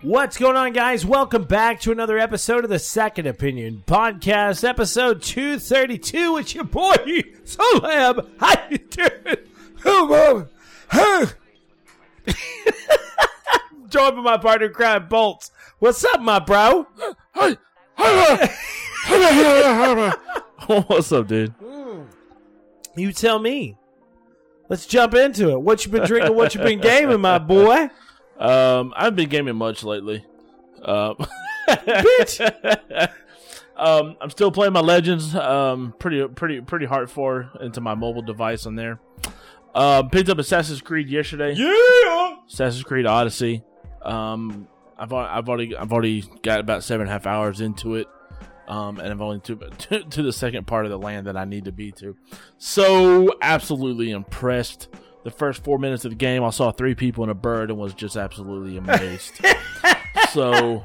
What's going on, guys? Welcome back to another episode of the Second Opinion Podcast, episode 232. It's your boy, Solab. How you doing? Oh, Hey, Joined by my partner, Crab Bolts. What's up, my bro? hey, hey, hey, What's up, dude? You tell me. Let's jump into it. What you been drinking? What you been gaming, my boy? Um, I've been gaming much lately. Um, Bitch. um, I'm still playing my Legends. Um, pretty, pretty, pretty hardcore into my mobile device on there. Um, picked up Assassin's Creed yesterday. Yeah. Assassin's Creed Odyssey. Um, I've I've already I've already got about seven and a half hours into it. Um, and I'm only to, to to the second part of the land that I need to be to. So absolutely impressed. The first four minutes of the game, I saw three people and a bird and was just absolutely amazed. so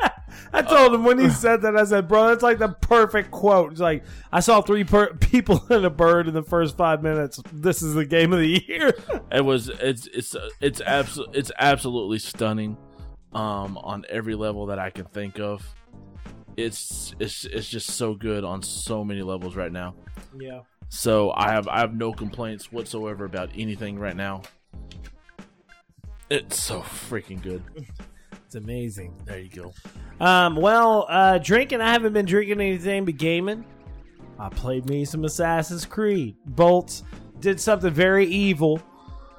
I told him when he said that, I said, bro, that's like the perfect quote. It's like, I saw three per- people and a bird in the first five minutes. This is the game of the year. it was it's it's it's absolutely it's absolutely stunning um on every level that I can think of. It's it's it's just so good on so many levels right now. yeah. So I have I have no complaints whatsoever about anything right now. It's so freaking good. It's amazing. There you go. Um, well, uh, drinking, I haven't been drinking anything but gaming. I played me some Assassin's Creed. Bolts did something very evil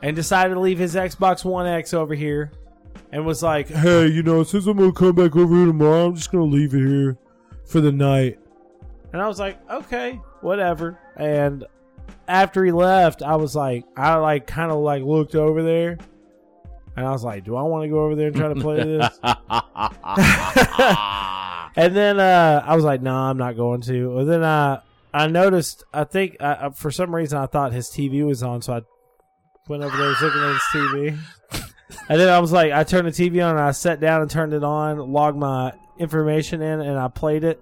and decided to leave his Xbox One X over here and was like, hey, you know, since I'm going to come back over here tomorrow, I'm just going to leave it here for the night. And I was like, okay, whatever. And after he left, I was like, I like kind of like looked over there and I was like, do I want to go over there and try to play this? And then uh, I was like, "No, I'm not going to." And then uh, I noticed. I think uh, for some reason I thought his TV was on, so I went over there, was looking at his TV. and then I was like, I turned the TV on, and I sat down and turned it on, logged my information in, and I played it.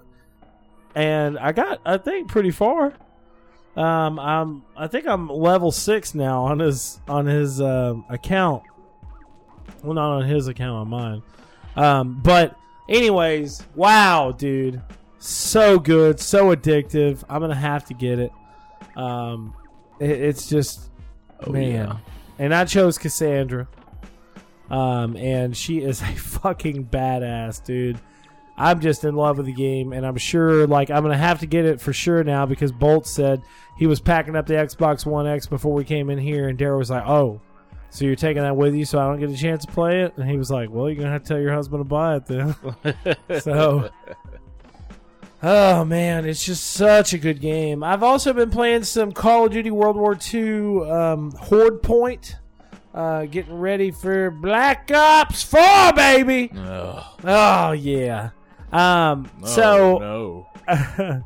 And I got, I think, pretty far. Um, I'm, I think I'm level six now on his on his um, account. Well, not on his account, on mine. Um, but anyways, wow, dude, so good, so addictive. I'm gonna have to get it. Um, it, it's just Oh, man, yeah. and I chose Cassandra. Um, and she is a fucking badass, dude. I'm just in love with the game, and I'm sure, like, I'm gonna have to get it for sure now because Bolt said he was packing up the Xbox One X before we came in here, and Daryl was like, "Oh, so you're taking that with you, so I don't get a chance to play it?" And he was like, "Well, you're gonna have to tell your husband to buy it then." so, oh man, it's just such a good game. I've also been playing some Call of Duty World War II um, Horde Point, uh, getting ready for Black Ops Four, baby. Ugh. Oh yeah. Um, Oh, so no.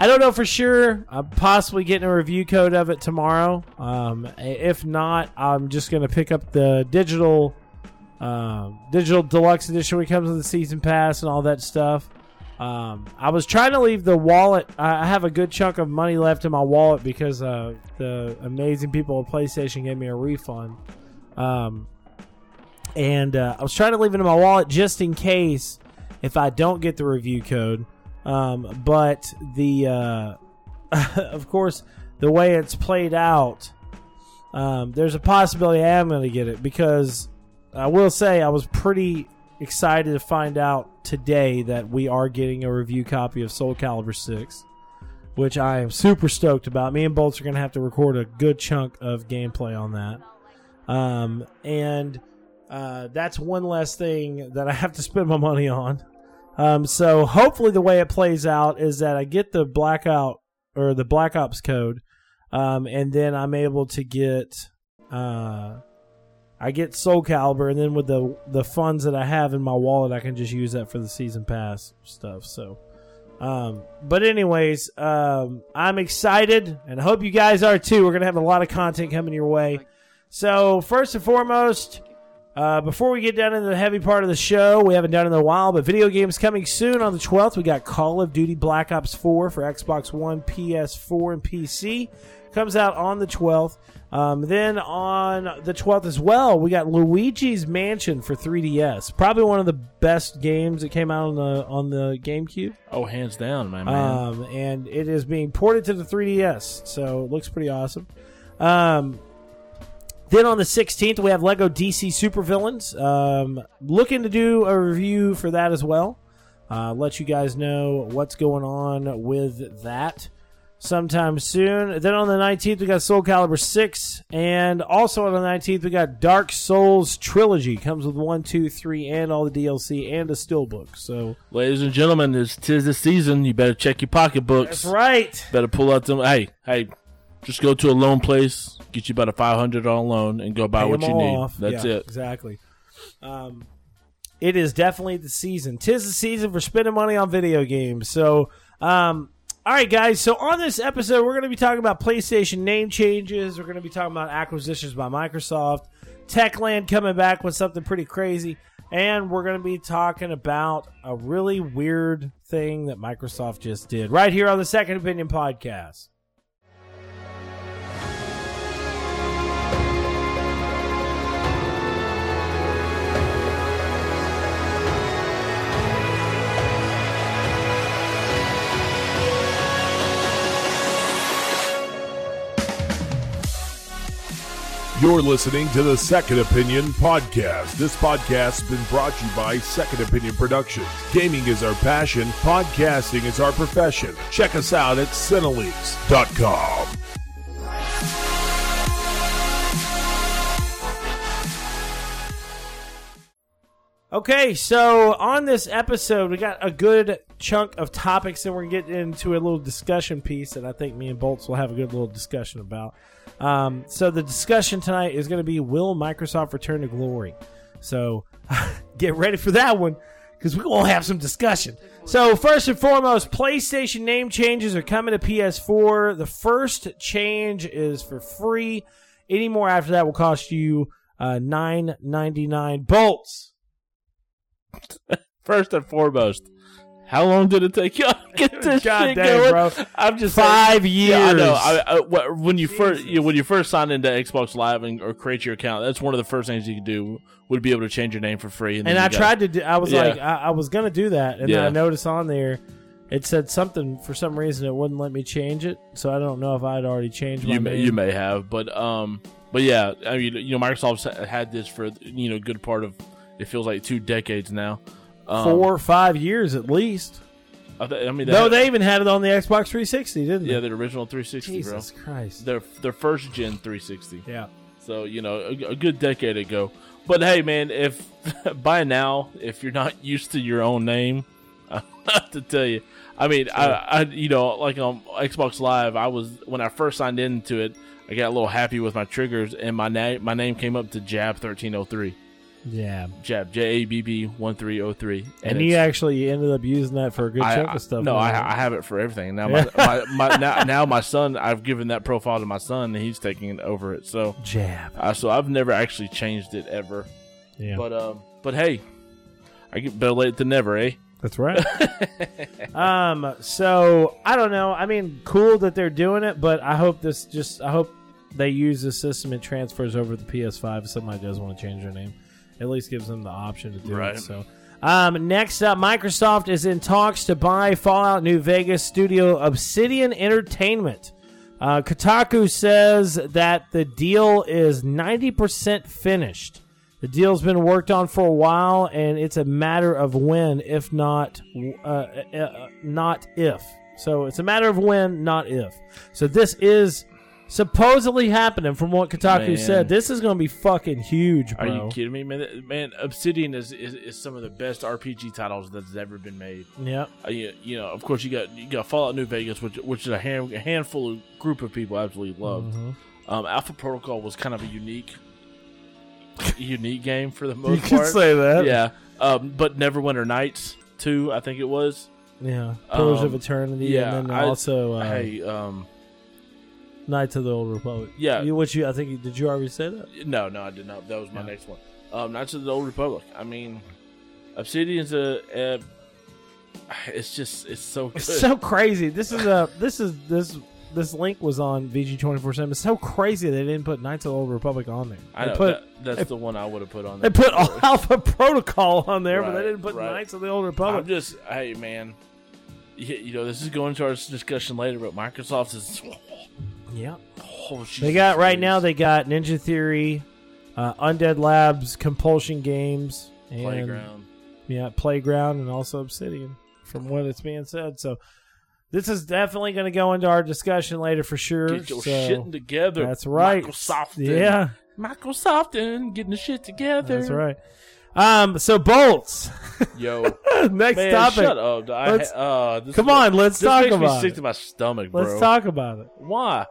I don't know for sure. I'm possibly getting a review code of it tomorrow. Um, if not, I'm just going to pick up the digital, um, digital deluxe edition when it comes with the season pass and all that stuff. Um, I was trying to leave the wallet. I I have a good chunk of money left in my wallet because uh, the amazing people at PlayStation gave me a refund. Um, and uh, I was trying to leave it in my wallet just in case if I don't get the review code. Um, but the uh, of course the way it's played out, um, there's a possibility I am going to get it because I will say I was pretty excited to find out today that we are getting a review copy of Soul Calibur Six, which I am super stoked about. Me and Bolts are going to have to record a good chunk of gameplay on that, um, and uh, that's one less thing that I have to spend my money on. Um, so hopefully the way it plays out is that I get the blackout or the Black Ops code, um, and then I'm able to get uh, I get Soul Calibur, and then with the the funds that I have in my wallet, I can just use that for the season pass stuff. So, um, but anyways, um, I'm excited, and I hope you guys are too. We're gonna have a lot of content coming your way. So first and foremost, Uh, before we get down into the heavy part of the show, we haven't done it in a while, but video games coming soon on the 12th. We got Call of Duty Black Ops 4 for Xbox One, PS4, and PC. Comes out on the 12th. Um, then on the 12th as well, we got Luigi's Mansion for 3DS. Probably one of the best games that came out on the on the GameCube. Oh, hands down, my man. Um, and it is being ported to the 3DS, so it looks pretty awesome. Um, then on the 16th, we have Lego DC Supervillains. Um, looking to do a review for that as well. Uh, let you guys know what's going on with that sometime soon. Then on the 19th, we got Soul Calibur 6. And also on the 19th, we got Dark Souls Trilogy. Comes with 1, 2, 3, and all the DLC and a steelbook. So Ladies and gentlemen, it's tis the season. You better check your pocketbooks. that's right. Better pull out them. Hey, hey, just go to a loan place, get you about a five hundred dollar loan, and go buy Pay what you need. off. That's Yeah, it. Exactly. Um, it is definitely the season. Tis the season for spending money on video games. So, um, all right, guys. So on this episode, we're going to be talking about PlayStation name changes. We're going to be talking about acquisitions by Microsoft, Techland coming back with something pretty crazy, and we're going to be talking about a really weird thing that Microsoft just did right here on the Second Opinion podcast. You're listening to the Second Opinion Podcast. This podcast has been brought to you by Second Opinion Productions. Gaming is our passion, podcasting is our profession. Check us out at Cineleaks.com. Okay, so on this episode, we got a good chunk of topics, and we're gonna get into a little discussion piece that I think me and Bolts will have a good little discussion about. Um, so the discussion tonight is going to be: Will Microsoft return to glory? So get ready for that one because we're gonna have some discussion. So first and foremost, PlayStation name changes are coming to PS4. The first change is for free. Any more after that will cost you uh, nine ninety nine. Bolts. First and foremost, how long did it take you to get this God shit dang, going? bro. I'm just Five saying, Yeah, I know. I, I, when you first you, when you first sign into Xbox Live and or create your account, that's one of the first things you can do. Would be able to change your name for free. then And I tried to do. I was Yeah. like, I, I was gonna do that, and then I noticed on there, it said something for some reason it wouldn't let me change it. So I don't know if I had already changed my You may, name. you may have, but um, but yeah, I mean, you know, Microsoft's had this for you know a good part of it feels like two decades now. Um, four or five years at least. I, th- I mean, they No, had- they even had it on the Xbox 360, didn't they? yeah, the original 360, Jesus Christ. bro. Their their first gen 360. Yeah. So you know, a, a good decade ago. But hey, man, if by now, if you're not used to your own name, I have to tell you. I mean, I, I, you know, like on Xbox Live, I was when I first signed into it, I got a little happy with my triggers, and my name, my name came up to Jab thirteen oh three. Yeah. Jab J A B B one three oh three. And, you actually ended up using that for a good I, chunk of stuff. No. I, I have it for everything. Now my, my, my now, now my son, I've given that profile to my son, and he's taking over it. So, jab. uh, so I've never actually changed it ever. Yeah. But um, but hey, I get better late than never, eh? That's right. um. So I don't know. I mean, cool that they're doing it, but I hope this just. I hope they use the system and transfers over to the PS5 if somebody does want to change their name. At least gives them the option to do Right. it. So. Um, next up, Microsoft is in talks to buy Fallout New Vegas studio Obsidian Entertainment. Uh, Kotaku says that the deal is 90% finished. The deal's been worked on for a while, and it's a matter of when, if not, uh, uh, uh, not if. So it's a matter of when, not if. So this is supposedly happening, from what Kotaku Man. said. This is going to be fucking huge, Are you kidding me, man? Man, Obsidian is, is, is some of the best RPG titles that's ever been made. Yeah, Uh, you, you know, of course, you got you got Fallout New Vegas, which which is a, hand, a handful of group of people absolutely loved. Mm-hmm. Um, Alpha Protocol was kind of a unique, unique game for the most part. You part. can say that. yeah. Um, but Neverwinter Nights two, I think it was. Yeah. Pillars of Um, Eternity, yeah, and then also uh, hey, um, Knights of the Old Republic. Yeah. You, what you? I think you, did you already say that? no, no, I did not. That was my Yeah. next one. Um, Knights of the Old Republic. I mean, Obsidian's a, a it's just it's so good. It's so crazy. This is a this is this this link was on VG twenty four seven. It's so crazy they didn't put Knights of the Old Republic on there. I They know put that, that's the one I would have put on. There. They there put. Alpha Protocol on there, but they didn't put right. Knights of the Old I'm Republic. just hey man, you, you know this is going to our discussion later, but Microsoft is yeah, oh, they got right Christ. now. They got Ninja Theory, uh, Undead Labs, Compulsion Games, and playground. yeah, Playground, and also Obsidian. From what it's being said, so this is definitely going to go into our discussion later for sure. Get your so shit together. that's right. Microsoft. Yeah, Microsoft and getting the shit together. that's right. Um, so bolts. Yo, Next man, topic. shut up. I, Let's- uh, this Come on, let's This talk makes me about sick it. to my stomach, bro. Let's talk about it. Why?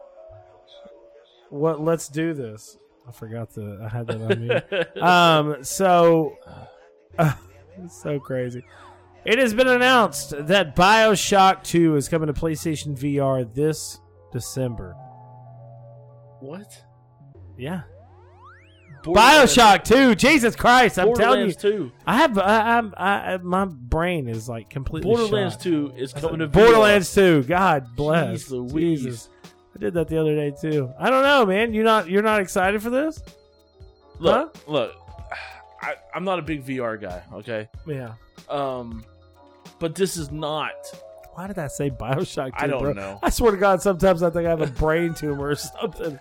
What? Let's do this. I forgot to. I had that on mute. um. So. it's so crazy. It has been announced that Bioshock Two is coming to PlayStation VR this December. what? Yeah. Bioshock Two. Jesus Christ! I'm telling you, Two. I have. I, I'm. I, my brain is like completely. Borderlands shot. Two is coming to Borderlands Two. God bless. Jeez Louise. Jesus. I did that the other day too. I don't know, man. You not you're not excited for this? Look, look. I, I'm not a big VR guy. Okay. Yeah. Um, but this is not. Why did I say Bioshock? 2, I don't bro? know. I swear to God, sometimes I think I have a brain tumor or something.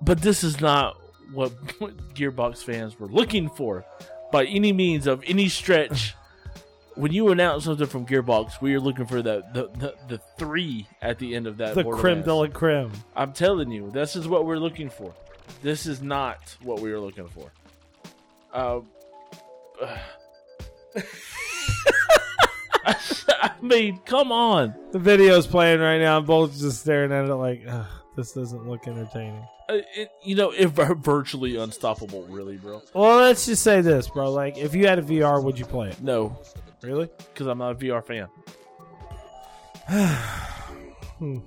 But this is not what Gearbox fans were looking for, by any means of any stretch. When you announce something from Gearbox, we are looking for that the, the, the three at the end of that. The creme de la creme. I'm telling you, this is what we're looking for. This is not what we were looking for. Uh, I mean, come on. The video's playing right now. I'm both just staring at it like, Ugh, this doesn't look entertaining. Uh, it, you know, if virtually unstoppable, really, bro. Well, let's just say this, bro. Like, if you had a VR, would you play it? No, Really? because I'm not a VR fan. Hmm.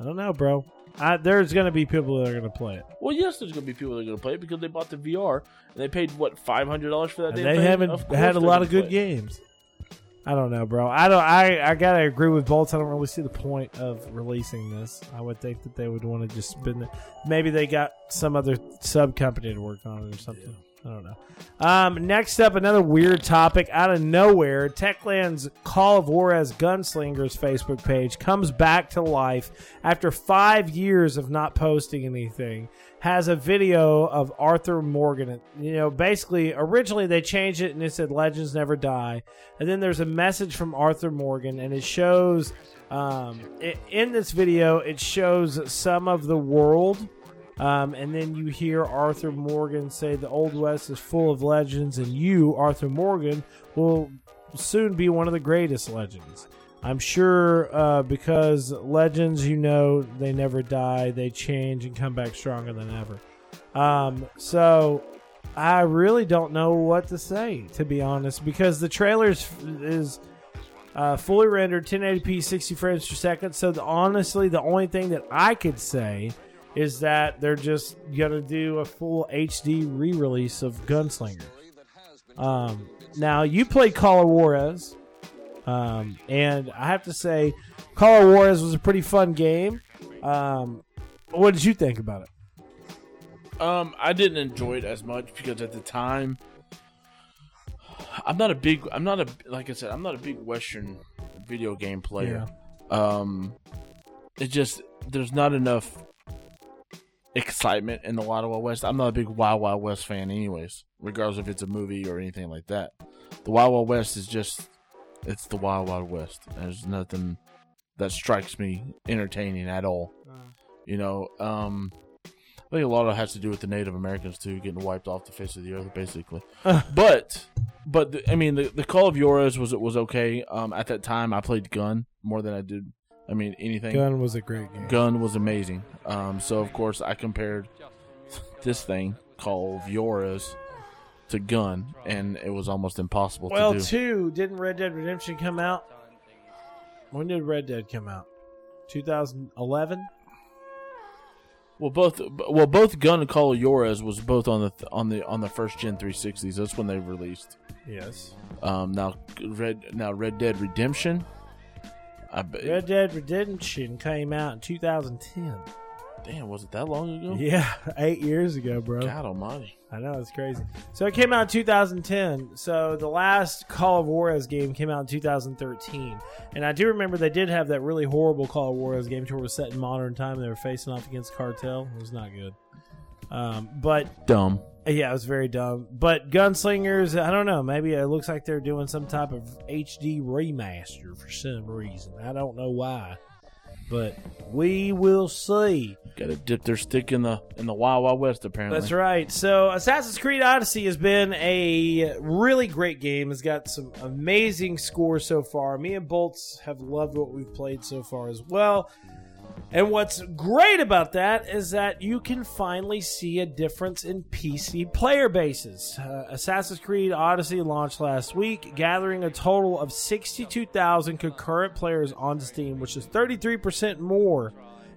I don't know, bro. I, there's going to be people that are going to play it. Well, yes, there's gonna be people that are gonna play it because they bought the VR and they paid what five hundred dollars for that. And they thing? haven't had a lot of good games. I don't know, bro. I don't. I I gotta agree with Bolts. I don't really see the point of releasing this. I would think that they would want to just spin it. Maybe they got some other sub company to work on it or something. I don't know. Um, next up, another weird topic out of nowhere. Techland's Call of Juarez Gunslingers Facebook page comes back to life after five years of not posting anything. Has a video of Arthur Morgan. You know, basically, originally they changed it and it said "Legends Never Die," and then there's a message from Arthur Morgan, and it shows. Um, in this video, it shows some of the world um, and then you hear Arthur Morgan say the Old West is full of legends, and you, Arthur Morgan, will soon be one of the greatest legends. I'm sure uh, because legends, you know, they never die, they change and come back stronger than ever. Um, so I really don't know what to say, to be honest, because the trailer is, is uh, fully rendered 1080p 60 frames per second. So the, honestly, the only thing that I could say is that they're just gonna do a full HD re-release of Gunslinger. Um, now you played Call of Juarez, um, and I have to say, Call of Juarez was a pretty fun game. Um, what did you think about it? Um, I didn't enjoy it as much because at the time, I'm not a big. I'm not a like I said. I'm not a big Western video game player. Um, it just there's not enough excitement in the Wild Wild West. I'm not a big Wild Wild West fan, anyways. Regardless if it's a movie or anything like that, the Wild Wild West is just it's the Wild Wild West. There's nothing that strikes me entertaining at all. You know, um, I think a lot of it has to do with the Native Americans too, getting wiped off the face of the earth, basically. but, but the, I mean, the, the Call of Juarez was was okay. Um, at that time, I played Gun more than I did. I mean, anything. Gun was a great game. Gun was amazing. Um, so of course I compared this thing called Juarez to Gun, and it was almost impossible Well, to do. two didn't Red Dead Redemption come out? When did Red Dead come out? 2011. Well, both well both Gun and Call of Juarez was both on the on the on the first gen 360s. That's when they released. Yes. Um, now Red now Red Dead Redemption. I bet. Red Dead Redemption came out in 2010. Damn, was it that long ago? Yeah, eight years ago, bro. God Almighty. I know it's crazy. So it came out in 2010. So the last Call of Juarez game came out in 2013, and I do remember they did have that really horrible Call of Juarez game, it was set in modern time. They were facing off against Cartel. It was not good. Um, but Dumb. Yeah, it was very dumb. But Gunslingers, I don't know. Maybe it looks like they're doing some type of HD remaster for some reason. I don't know why, but we will see. Got to dip their stick in the in the Wild Wild West. Apparently, That's right. So Assassin's Creed Odyssey has been a really great game. It's got some amazing scores so far. Me and Bolts have loved what we've played so far as well. And what's great about that is that you can finally see a difference in PC player bases. Uh, Assassin's Creed Odyssey launched last week, gathering a total of 62,000 concurrent players on Steam, which is 33% more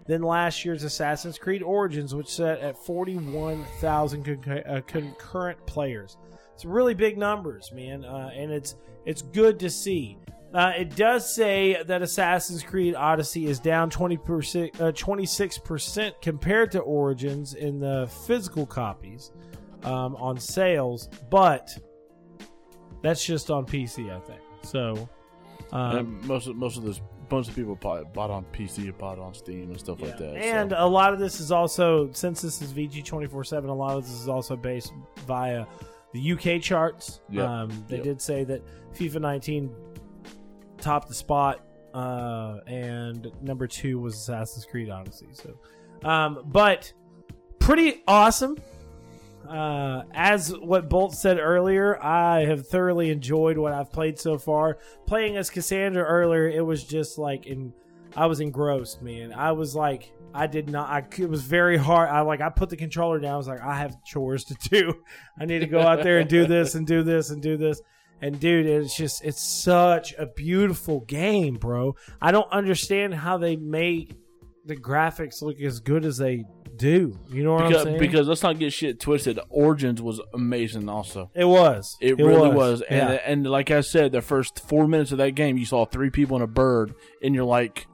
than last year's Assassin's Creed Origins, which set at 41,000 concur- uh, concurrent players. It's really big numbers, man, uh, and it's it's good to see. Uh, it does say that Assassin's Creed Odyssey is down 20%, uh, 26% compared to Origins in the physical copies um, on sales, but that's just on PC, I think. So, um, most of, most of this most of people bought, bought on PC, bought on Steam, and stuff like that. And so. a lot of this is also, since this is VG twenty four seven, a lot of this is also based via the UK charts. Yep. Um, they Yep. did say that FIFA nineteen topped the spot, uh, and number two was Assassin's Creed Odyssey. So, um, but pretty awesome. Uh, as what Bolt said earlier, I have thoroughly enjoyed what I've played so far. Playing as Cassandra earlier, it was just like in, I was engrossed, man. I was like, I did not. I it was very hard. I like I put the controller down. I was like, I have chores to do. I need to go out there and do this and do this and do this. And dude, it's just it's such a beautiful game, bro. I don't understand how they make the graphics look as good as they do. You know what I'm because, saying? because let's not get shit twisted. Origins was amazing, also. it was. It, really was, was. and Yeah. and like I said, the first four minutes of that game, you saw three people and a bird, and you're like,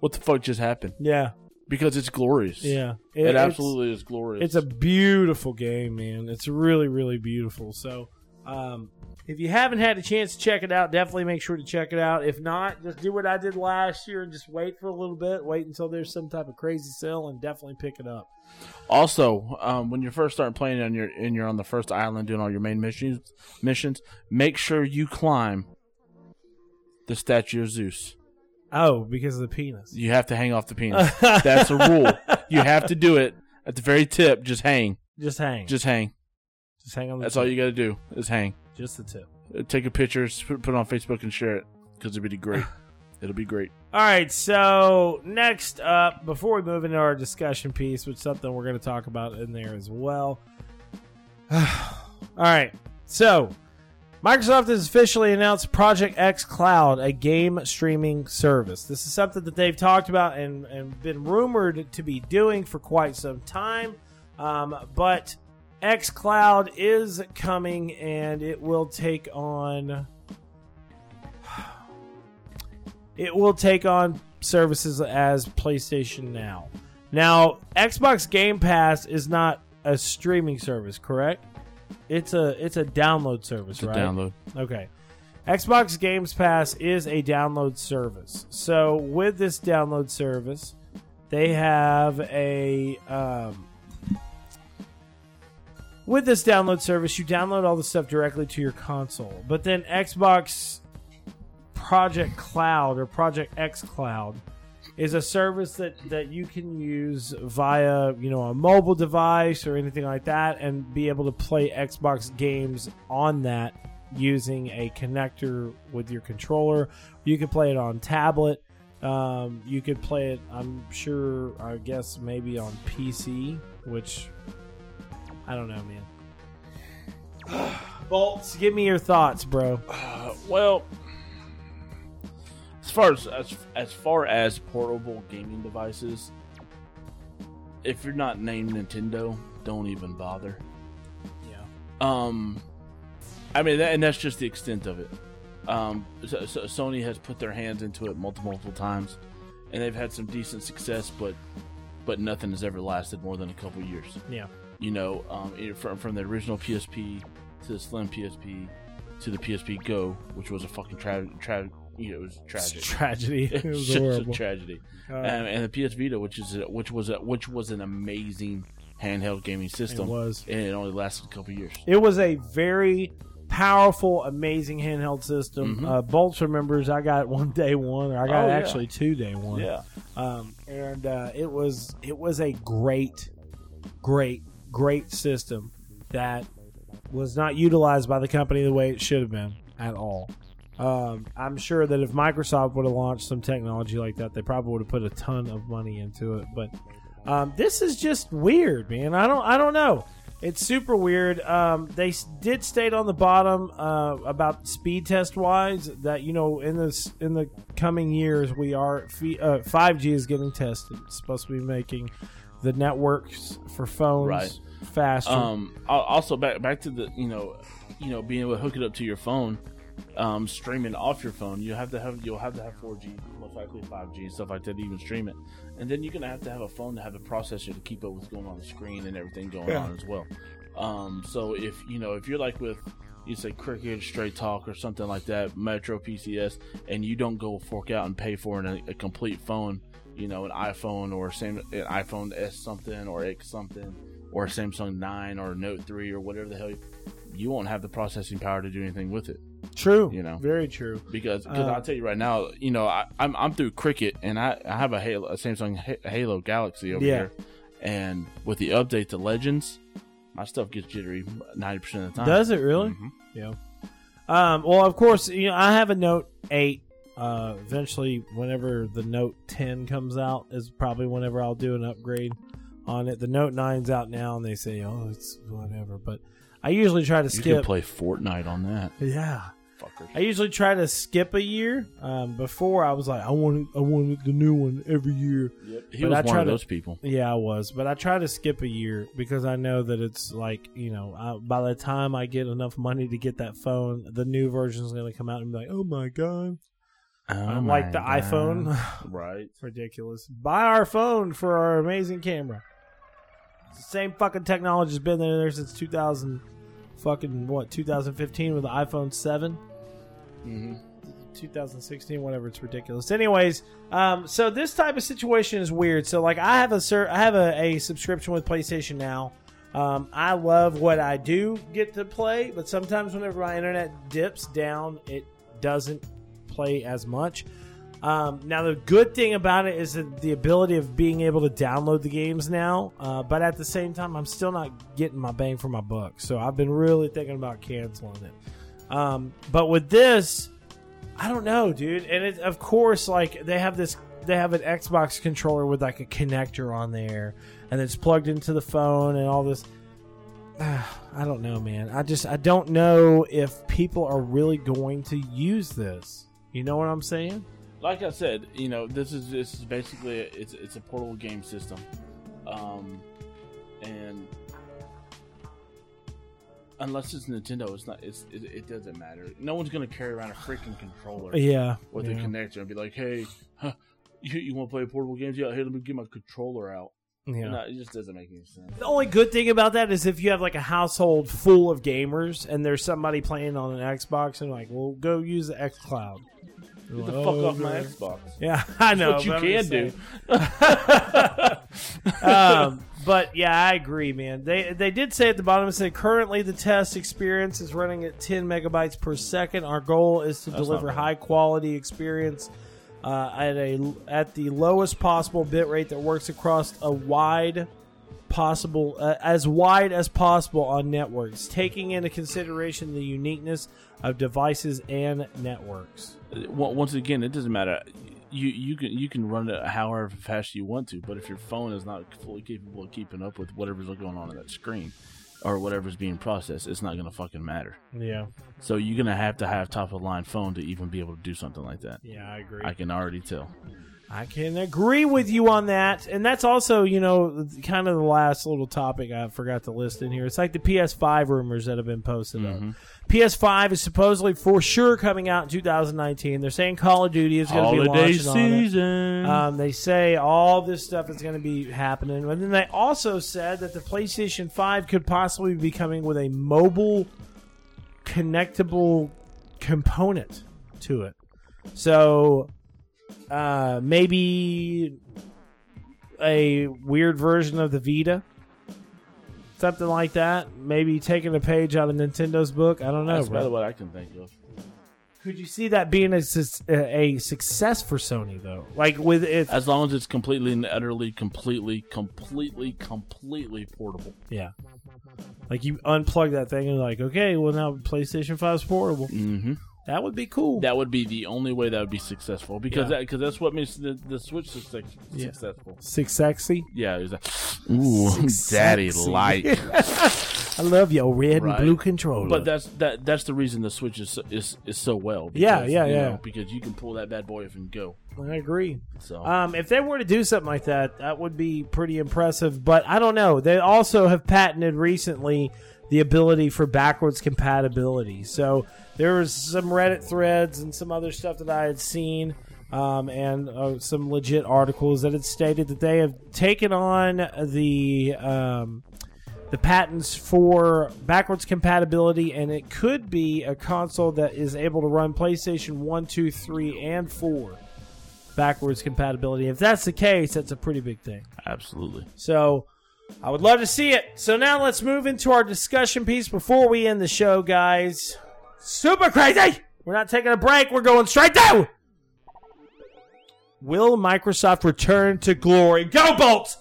"What the fuck just happened?" yeah. Because it's glorious. Yeah. it, it's- absolutely is glorious. It's a beautiful game, man. It's really, really beautiful. So, um, if you haven't had a chance to check it out, definitely make sure to check it out. If not, just do what I did last year and just wait for a little bit. Wait until there's some type of crazy sale and definitely pick it up. Also, um, when you first start playing on your and you're on the first island doing all your main missions, missions, make sure you climb the statue of Zeus. Oh, because of the penis. You have to hang off the penis. That's a rule. You have to do it at the very tip. Just hang. just hang. Just hang. Just hang on. The That's tip. all you got to do is hang. Just the tip. Uh, Take a picture, put put it on Facebook, and share it because it'll be great. It'll be great. All right, so next up, before we move into our discussion piece, which is something we're going to talk about in there as well. All right, so Microsoft has officially announced Project X Cloud, a game streaming service. This is something that they've talked about and, and been rumored to be doing for quite some time, um, but X Cloud is coming and it will take on it will take on services as PlayStation Now. Now, Xbox Game Pass is not a streaming service, correct? It's a it's a download service, To right? download. Okay. Xbox Games Pass is a download service. So with this download service, they have a um, with this download service, you download all the stuff directly to your console. But then Xbox Project Cloud or Project X Cloud is a service that, that you can use via you know a mobile device or anything like that and be able to play Xbox games on that using a connector with your controller. You can play it on tablet. Um, you could play it, I'm sure, I guess maybe on PC, which I don't know, man. Bolts, give me your thoughts, bro. Uh, well, as far as, as as far as portable gaming devices, if you're not named Nintendo, don't even bother. Yeah. Um, I mean, that, and that's just the extent of it. Um, so, so Sony has put their hands into it multiple, multiple times, and they've had some decent success, but but nothing has ever lasted more than a couple years. Yeah. You know, um, from from the original PSP to the Slim PSP to the PSP Go, which was a fucking tra- tra- you know, it was It's tragic. tragedy. It was just a tragedy. Uh, Um, and the PS Vita, which is a, which was a, which was an amazing handheld gaming system. it was. and it only lasted a couple years. It was a very powerful, amazing handheld system. Mhm. Uh, Bolts remembers I got one day one, or I got Oh, yeah. actually two day one. Yeah, um, and uh, it was it was a great, great, great system that was not utilized by the company the way it should have been at all. Um, I'm sure that if Microsoft would have launched some technology like that, they probably would have put a ton of money into it. But um, this is just weird, man. I don't I don't know. It's super weird. Um, they did state on the bottom uh, about speed test wise that you know in this in the coming years we are five G is getting tested. It's supposed to be making the networks for phones Right. faster. Um, also back back to the you know, you know, being able to hook it up to your phone, um, streaming off your phone. You have to have you'll have to have 4G, most likely 5G, stuff like that to even stream it. And then you're gonna have to have a phone to have a processor to keep up with what's going on the screen and everything going Yeah. on as well. Um, so if you know if you're like with you say Cricket, Straight Talk, or something like that, Metro PCS, and you don't go fork out and pay for an, a complete phone, you know, an iPhone or same an iPhone S something or X something or a Samsung 9 or Note 3 or whatever the hell, you, you won't have the processing power to do anything with it. true, you know. very true. Because cause Uh, I'll tell you right now, you know, I, I'm I'm through Cricket and I, I have a Halo, a Samsung Ha- Halo Galaxy over Yeah. here, and with the update to Legends, my stuff gets jittery 90 percent of the time. Does it really? Mhm. Yeah. Um, well, of course, you know I have a Note Eight. Uh, eventually, whenever the Note 10 comes out, is probably whenever I'll do an upgrade on it. The Note 9's out now, and they say, "Oh, it's whatever." But I usually try to You skip. can play Fortnite on that, yeah, fuckers. I usually try to skip a year. Um, before I was like, I wanted, I wanted the new one every year. Yep. He But was I one of to- those people. Yeah, I was, but I try to skip a year because I know that it's like you know, I, by the time I get enough money to get that phone, the new version is going to come out and be like, oh my god, I'm like the iPhone, right? ridiculous. Buy our phone for our amazing camera. It's the same fucking technology's been there since 2000, fucking what 2015 with the iPhone seven. Mm-hmm. 2016, whatever. It's ridiculous. Anyways, um, so this type of situation is weird. So like, I have a cer- I have a, a subscription with PlayStation Now. Um, I love what I do get to play, but sometimes whenever my internet dips down, it doesn't play as much. Um, now the good thing about it is the ability of being able to download the games now, uh, but at the same time, I'm still not getting my bang for my buck. So I've been really thinking about canceling it. Um, but with this, I don't know, dude. And it, of course, like they have this, they have an Xbox controller with like a connector on there, and it's plugged into the phone and all this. I don't know, man. I just I don't know if people are really going to use this. You know what I'm saying? like I said, you know, this is this is basically a, it's it's a portable game system, um, and unless it's Nintendo, it's not. It's it, it doesn't matter. No one's gonna carry around a freaking controller Yeah. with yeah. a connector and be like, "Hey, huh, you, you want to play portable games? Yeah, here, let me get my controller out." Yeah. No, it just doesn't make any sense. The only good thing about that is if you have like a household full of gamers and there's somebody playing on an Xbox and like, well, go use the X Cloud. Get the fuck off my Xbox. Yeah, I know. what you can do. um, but yeah, I agree, man. They they did say at the bottom it said currently the test experience is running at 10 megabytes per second. Our goal is to That's deliver high quality experience uh, at a at the lowest possible bit rate that works across a wide possible uh, as wide as possible on networks, taking into consideration the uniqueness of devices and networks. Once again, it doesn't matter. You you can you can run it however fast you want to, but if your phone is not fully capable of keeping up with whatever's going on on that screen or whatever's being processed, it's not gonna fucking matter. Yeah, So you're gonna have to have top of the line phone to even be able to do something like that. yeah, I agree. I can already tell. I can agree with you on that. And that's also, you know, kind of the last little topic I forgot to list in here. It's like the PS5 rumors that have been posted Mm-hmm. up. PS5 is supposedly for sure coming out in 2019. They're saying Call of Duty is going to be launching on it. Um, they say all this stuff is going to be happening. And then they also said that the PlayStation 5 could possibly be coming with a mobile connectable component to it. So uh, maybe a weird version of the Vita. Something like that. Maybe taking a page out of Nintendo's book. I don't know. That's bro. about what I can think of. Could you see that being a, a success for Sony though? Like with it, As long as it's completely and utterly, completely, completely, completely portable. yeah. Like you unplug that thing and like, okay, well now PlayStation 5 is portable. Mm-hmm. That would be cool. That would be the only way that would be successful because Yeah. that, cause that's what makes the, the Switch success, Yeah. successful. Six sexy. Yeah, it was like, ooh, Six daddy sexy. like. I love your red Right. and blue controller. But that's that. That's the reason the Switch is is, is so well. Yeah, because, yeah, you yeah. know, because you can pull that bad boy up and go. I agree. So Um, if they were to do something like that, that would be pretty impressive. But I don't know. They also have patented recently the ability for backwards compatibility. So there was some Reddit threads and some other stuff that I had seen, um, and uh, some legit articles that had stated that they have taken on the um, the patents for backwards compatibility, and it could be a console that is able to run PlayStation 1, 2, 3, and 4 backwards compatibility. If that's the case, that's a pretty big thing. absolutely. So I would love to see it. So now let's move into our discussion piece before we end the show, guys. Super crazy! We're not taking a break, we're going straight to Will Microsoft return to glory? Go Bolts!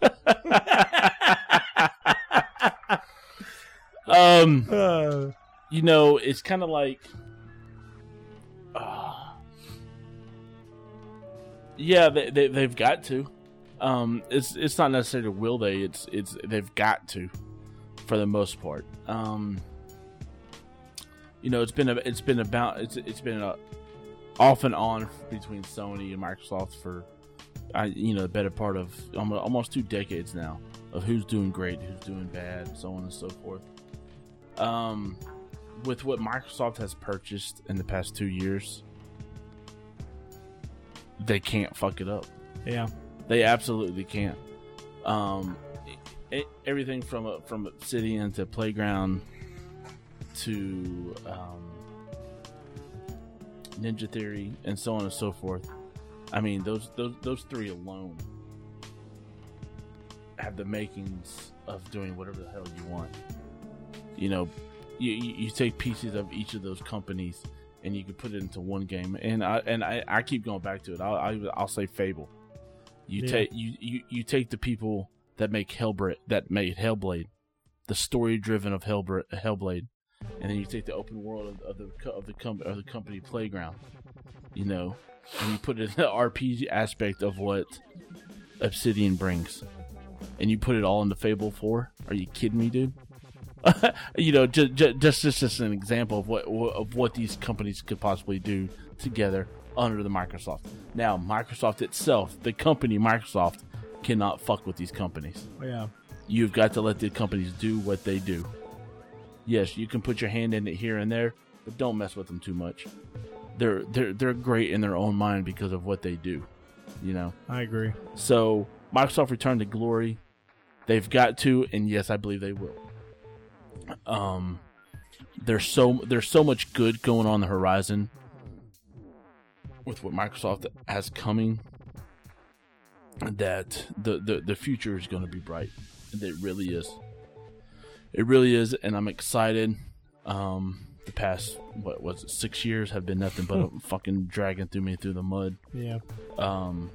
Um, Uh, you know, it's kind of like, uh, yeah, they, they they've got to. Um, it's it's not necessarily will they. It's it's they've got to, for the most part. Um, you know, it's been a it's been about it's it's been a off and on between Sony and Microsoft for, I you know, the better part of almost, two decades now of who's doing great, who's doing bad, so on and so forth. Um, with what Microsoft has purchased in the past two years, they can't fuck it up. yeah. They absolutely can't. Um, e- everything from a, from Obsidian to Playground to um, Ninja Theory and so on and so forth. I mean, those those those three alone have the makings of doing whatever the hell you want. You know, you, you, take pieces of each of those companies and you can put it into one game. And I and I, I keep going back to it. I'll I, I'll say Fable. You Yeah. take you, you you take the people that make Hellblade that made Hellblade, the story driven of Hellblade, and then you take the open world of, of the of the com- of the company Playground, you know, and you put it in the RPG aspect of what Obsidian brings, and you put it all into Fable Four. Are you kidding me, dude? you know, just, just just just an example of what of what these companies could possibly do together under the Microsoft. Now, Microsoft itself, the company Microsoft, cannot fuck with these companies. Yeah. You've got to let the companies do what they do. Yes, you can put your hand in it here and there, but don't mess with them too much. They're they're they're great in their own mind because of what they do. You know. I agree. So Microsoft returned to glory. They've got to, and yes, I believe they will. Um, there's so there's so much good going on the horizon with what Microsoft has coming that the the, the future is going to be bright. It really is. It really is, and I'm excited. Um, the past what was it six years have been nothing but a fucking dragging through me through the mud. Yeah. Um,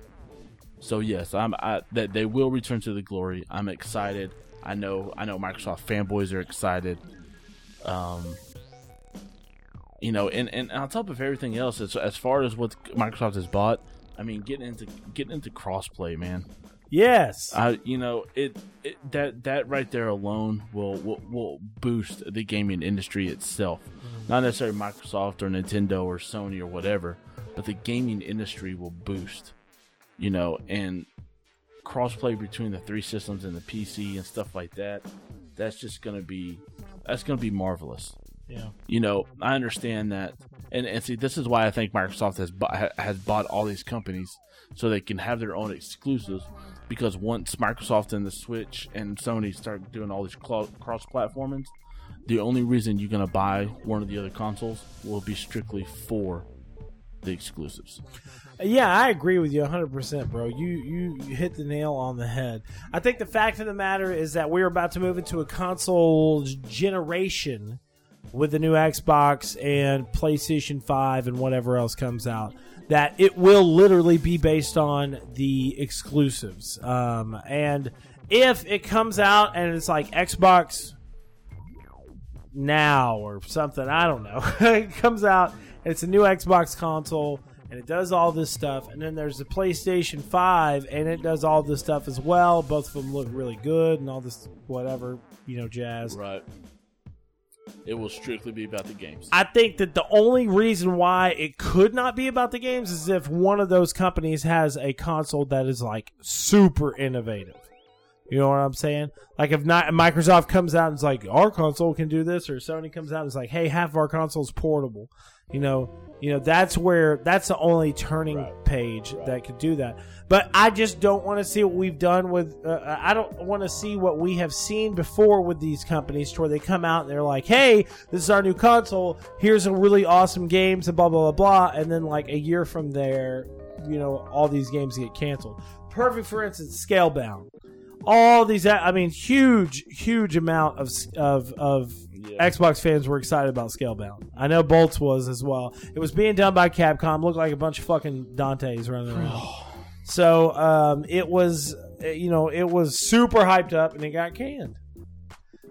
so yes, I'm I, that they will return to the glory. I'm excited. I know I know Microsoft fanboys are excited. Um, you know, and, and on top of everything else, as as far as what Microsoft has bought, I mean, getting into getting into crossplay, man. Yes. I you know it, it that that right there alone will, will will boost the gaming industry itself. Mm-hmm. Not necessarily Microsoft or Nintendo or Sony or whatever, but the gaming industry will boost you know, and crossplay between the three systems and the PC and stuff like that. That's just gonna be that's gonna be marvelous. Yeah. You know, I understand that, and, and see, this is why I think Microsoft has bu- has bought all these companies so they can have their own exclusives. Because once Microsoft and the Switch and Sony start doing all these cl- cross platformings, the only reason you're gonna buy one of the other consoles will be strictly for the exclusives. Yeah, I agree with you 100%, bro. You, you you hit the nail on the head. I think the fact of the matter is that we're about to move into a console generation with the new Xbox and PlayStation 5 and whatever else comes out that it will literally be based on the exclusives. Um, and if it comes out and it's like Xbox now or something, I don't know. it comes out it's a new Xbox console and it does all this stuff. And then there's the PlayStation 5 and it does all this stuff as well. Both of them look really good and all this whatever, you know, jazz. Right. It will strictly be about the games. I think that the only reason why it could not be about the games is if one of those companies has a console that is like super innovative. You know what I'm saying? Like if not Microsoft comes out and is like our console can do this, or Sony comes out and is like, hey, half of our console's portable. You know, you know that's where that's the only turning Right. page that could do that. But I just don't want to see what we've done with. Uh, I don't want to see what we have seen before with these companies, to where they come out and they're like, "Hey, this is our new console. Here's a really awesome games and blah blah blah blah." And then like a year from there, you know, all these games get canceled. Perfect for instance, Scalebound. All these, I mean, huge, huge amount of of of Yeah. Xbox fans were excited about Scalebound. I know Bolts was as well. It was being done by Capcom. Looked like a bunch of fucking Dantes running around. So um, it was, uh, you know, it was super hyped up, and it got canned.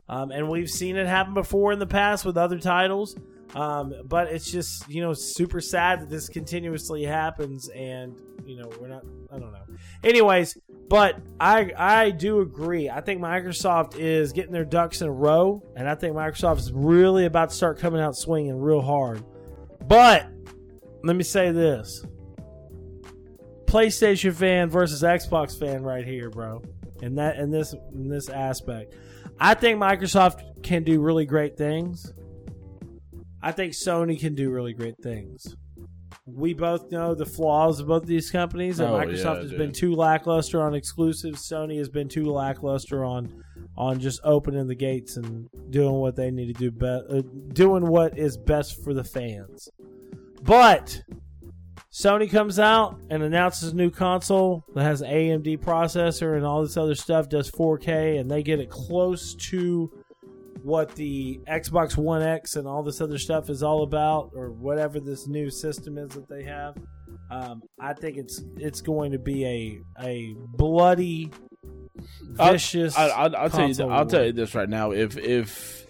Um, and we've seen it happen before in the past with other titles. Um, but it's just, you know, super sad that this continuously happens, and you know, we're not. I don't know. Anyways, but I I do agree. I think Microsoft is getting their ducks in a row, and I think Microsoft is really about to start coming out swinging real hard. But let me say this: PlayStation fan versus Xbox fan right here, bro. In that in this in this aspect. I think Microsoft can do really great things. I think Sony can do really great things. We both know the flaws of both these companies, and Oh, Microsoft yeah, has dude. been too lackluster on exclusives. Sony has been too lackluster on on just opening the gates and doing what they need to do, be- uh, doing what is best for the fans. But Sony comes out and announces a new console that has an AMD processor and all this other stuff, does 4K, and they get it close to what the Xbox One X and all this other stuff is all about, or whatever this new system is that they have. Um, I think it's it's going to be a a bloody, vicious. I, I'll, I'll tell you. console I'll tell you this right now. If if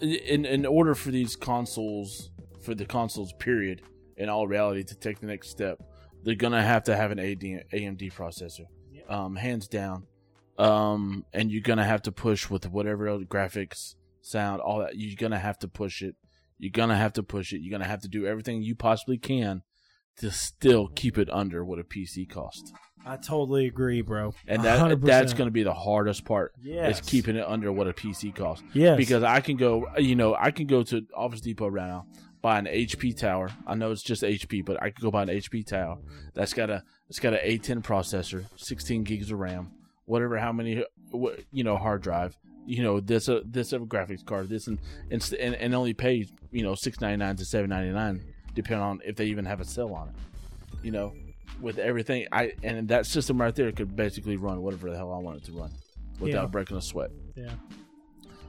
in in order for these consoles for the consoles period in all reality to take the next step, they're gonna have to have an AD, AMD processor, um, hands down. Um, and you're gonna have to push with whatever else, graphics, sound, all that. You're gonna have to push it. You're gonna have to push it. You're gonna have to do everything you possibly can to still keep it under what a PC costs. I totally agree, bro. And that 100%. that's going to be the hardest part Yes. is keeping it under what a PC costs. Yeah, Because I can go, you know, I can go to Office Depot right now, buy an HP tower. I know it's just HP, but I could go buy an HP tower that's got a it's got an A10 processor, 16 gigs of RAM, whatever, how many, wh- you know, hard drive. You know this uh, this of graphics card, this and and, and only pay you know six ninety nine to seven ninety nine, depending on if they even have a sale on it. You know, with everything I and that system right there could basically run whatever the hell I want it to run without Yeah. breaking a sweat. yeah.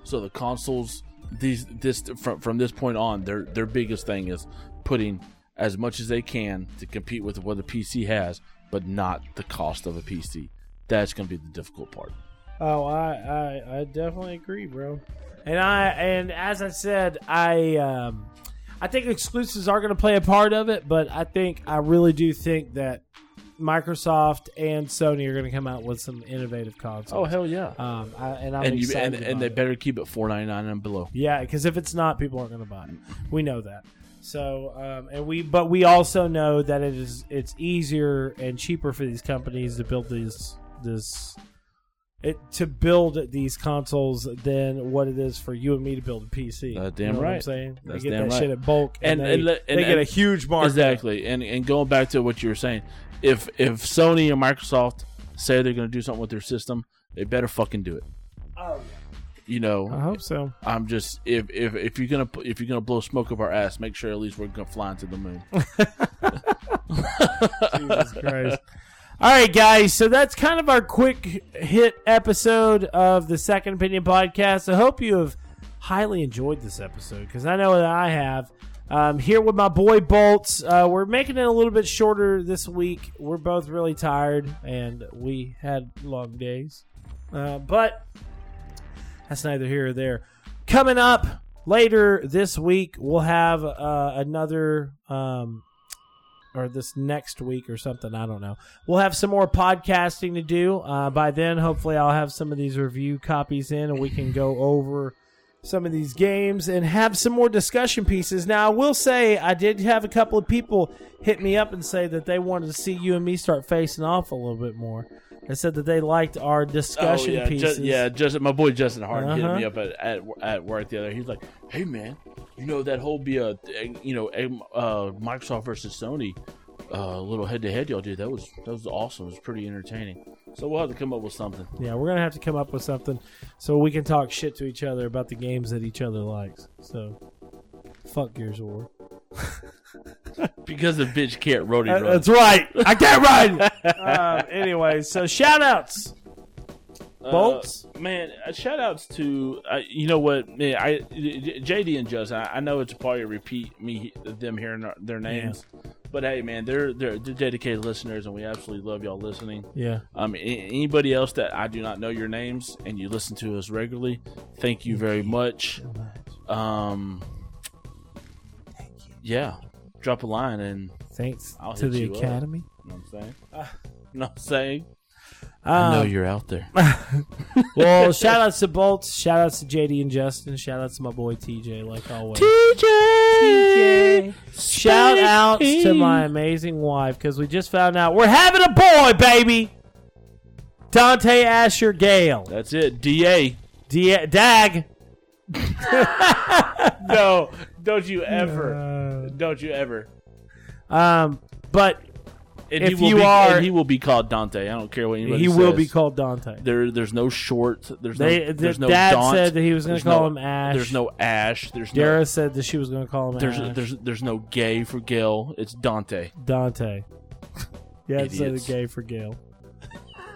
So the consoles, these this from from this point on, their their biggest thing is putting as much as they can to compete with what a PC has, but not the cost of a PC. That's going to be the difficult part. Oh, I, I, I definitely agree, bro. And I, and as I said, I, um, I think exclusives are going to play a part of it, but I think I really do think that Microsoft and Sony are going to come out with some innovative consoles. Oh hell yeah! Um, I, and I'm and you excited and, about and they it. better keep it four ninety nine and below. Yeah, because if it's not, people aren't going to buy it. We know that. So, um, and we, but we also know that it is it's easier and cheaper for these companies to build these this it to build these consoles than what it is for you and me to build a PC. Uh, damn You know what I'm saying That's they get that right. shit at bulk, and, And- they, and and- they get a huge markup. Exactly, and and going back to what you were saying, if if Sony and Microsoft say they're going to do something with their system, they better fucking do it. Oh, Yeah. You know, I hope so. I'm just if if if you're gonna if you're gonna blow smoke up our ass, make sure at least we're gonna fly into the moon. Jesus Christ. All right, guys. So that's kind of our quick hit episode of the Second Opinion podcast. I hope you have highly enjoyed this episode because I know that I have. Um, here with my boy Bolts. Uh, we're making it a little bit shorter this week. We're both really tired and we had long days. Uh, but that's neither here or there. Coming up later this week, we'll have uh, another um, or this next week or something. I don't know. We'll have some more podcasting to do. Uh, by then, hopefully, I'll have some of these review copies in and we can go over some of these games and have some more discussion pieces. Now, I will say, I did have a couple of people hit me up and say that they wanted to see you and me start facing off a little bit more. They said that they liked our discussion oh, yeah, pieces. Ju- yeah, just my boy Justin Harden Uh-huh. hit me up at, at at work the other. He's like, "Hey man, you know that whole be a you know uh, Microsoft versus Sony uh, little head to head y'all did. That was that was awesome. It was pretty entertaining. So we'll have to come up with something Yeah, we're gonna have to come up with something so we can talk shit to each other about the games that each other likes. So, fuck Gears of War. because the bitch can't roadie Uh, run. That's right. I can't ride. um, anyway, so shout outs. Bolts? Uh, man, uh, shout outs to uh, you know what man, I J- JD and Justin. I, I know it's probably a repeat me them hearing our- their names, but hey man, they're, they're they're dedicated listeners, and we absolutely love y'all listening. Yeah. Um, a- anybody else that I do not know your names and you listen to us regularly, thank you very much. Um, yeah, drop a line and Thanks I'll to the you up. Academy. you know what I'm saying. you know what I'm saying. Um, I know you're out there. well, shout outs to Bolts. Shout outs to JD and Justin. Shout outs to my boy TJ, like always. TJ. TJ! Shout outs to my amazing wife because we just found out we're having a boy, baby. Dante Asher Gale. That's it. Da. D- Dag. No, don't you ever. Don't you ever. Um, but And If he will you be, are- and he will be called Dante. I don't care what anybody says. he will be called Dante. There, there's no short. There's They, no. There's the no dad Daunt. said that he was going to call no- him Ash. There's no Ash. There's Dara no. said that she was going to call him There's Ash. there's there's no gay for Gil. It's Dante. Dante. yeah, it said Idiots. gay for Gail.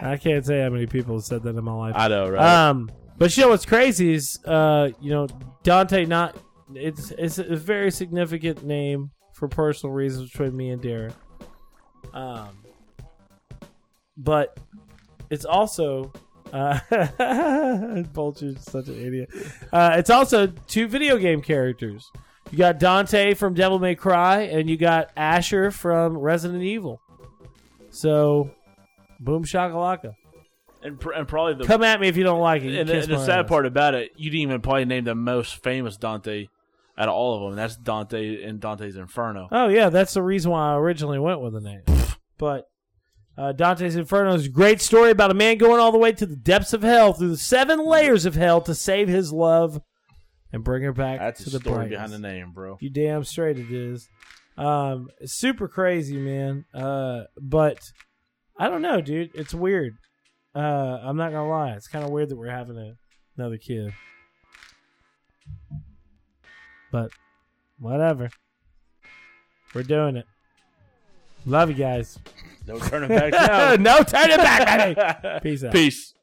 I can't say how many people have said that in my life. I know, right? Um, but you know what's crazy is, uh, you know, Dante. Not it's it's a very significant name for personal reasons between me and Dara. Um, but it's also. Uh, Vulture's such an idiot. Uh, it's also two video game characters. You got Dante from Devil May Cry, and you got Asher from Resident Evil. So, boom shakalaka. And, pr- and probably the Come at me if you don't like it. You and, kiss and the my sad ass. part about it, you didn't even probably name the most famous Dante out of all of them. That's Dante and Dante's Inferno. Oh yeah, that's the reason why I originally went with the name. But uh, Dante's Inferno is a great story about a man going all the way to the depths of hell through the seven layers of hell to save his love and bring her back That's to the the story brightness. behind the name, bro. You damn straight it is. Um, it's super crazy, man. Uh, but I don't know, dude. It's weird. Uh, I'm not gonna lie. It's kind of weird that we're having a, another kid. But whatever. We're doing it. Love you guys. No turning back now. no turning back, baby. Peace out. Peace.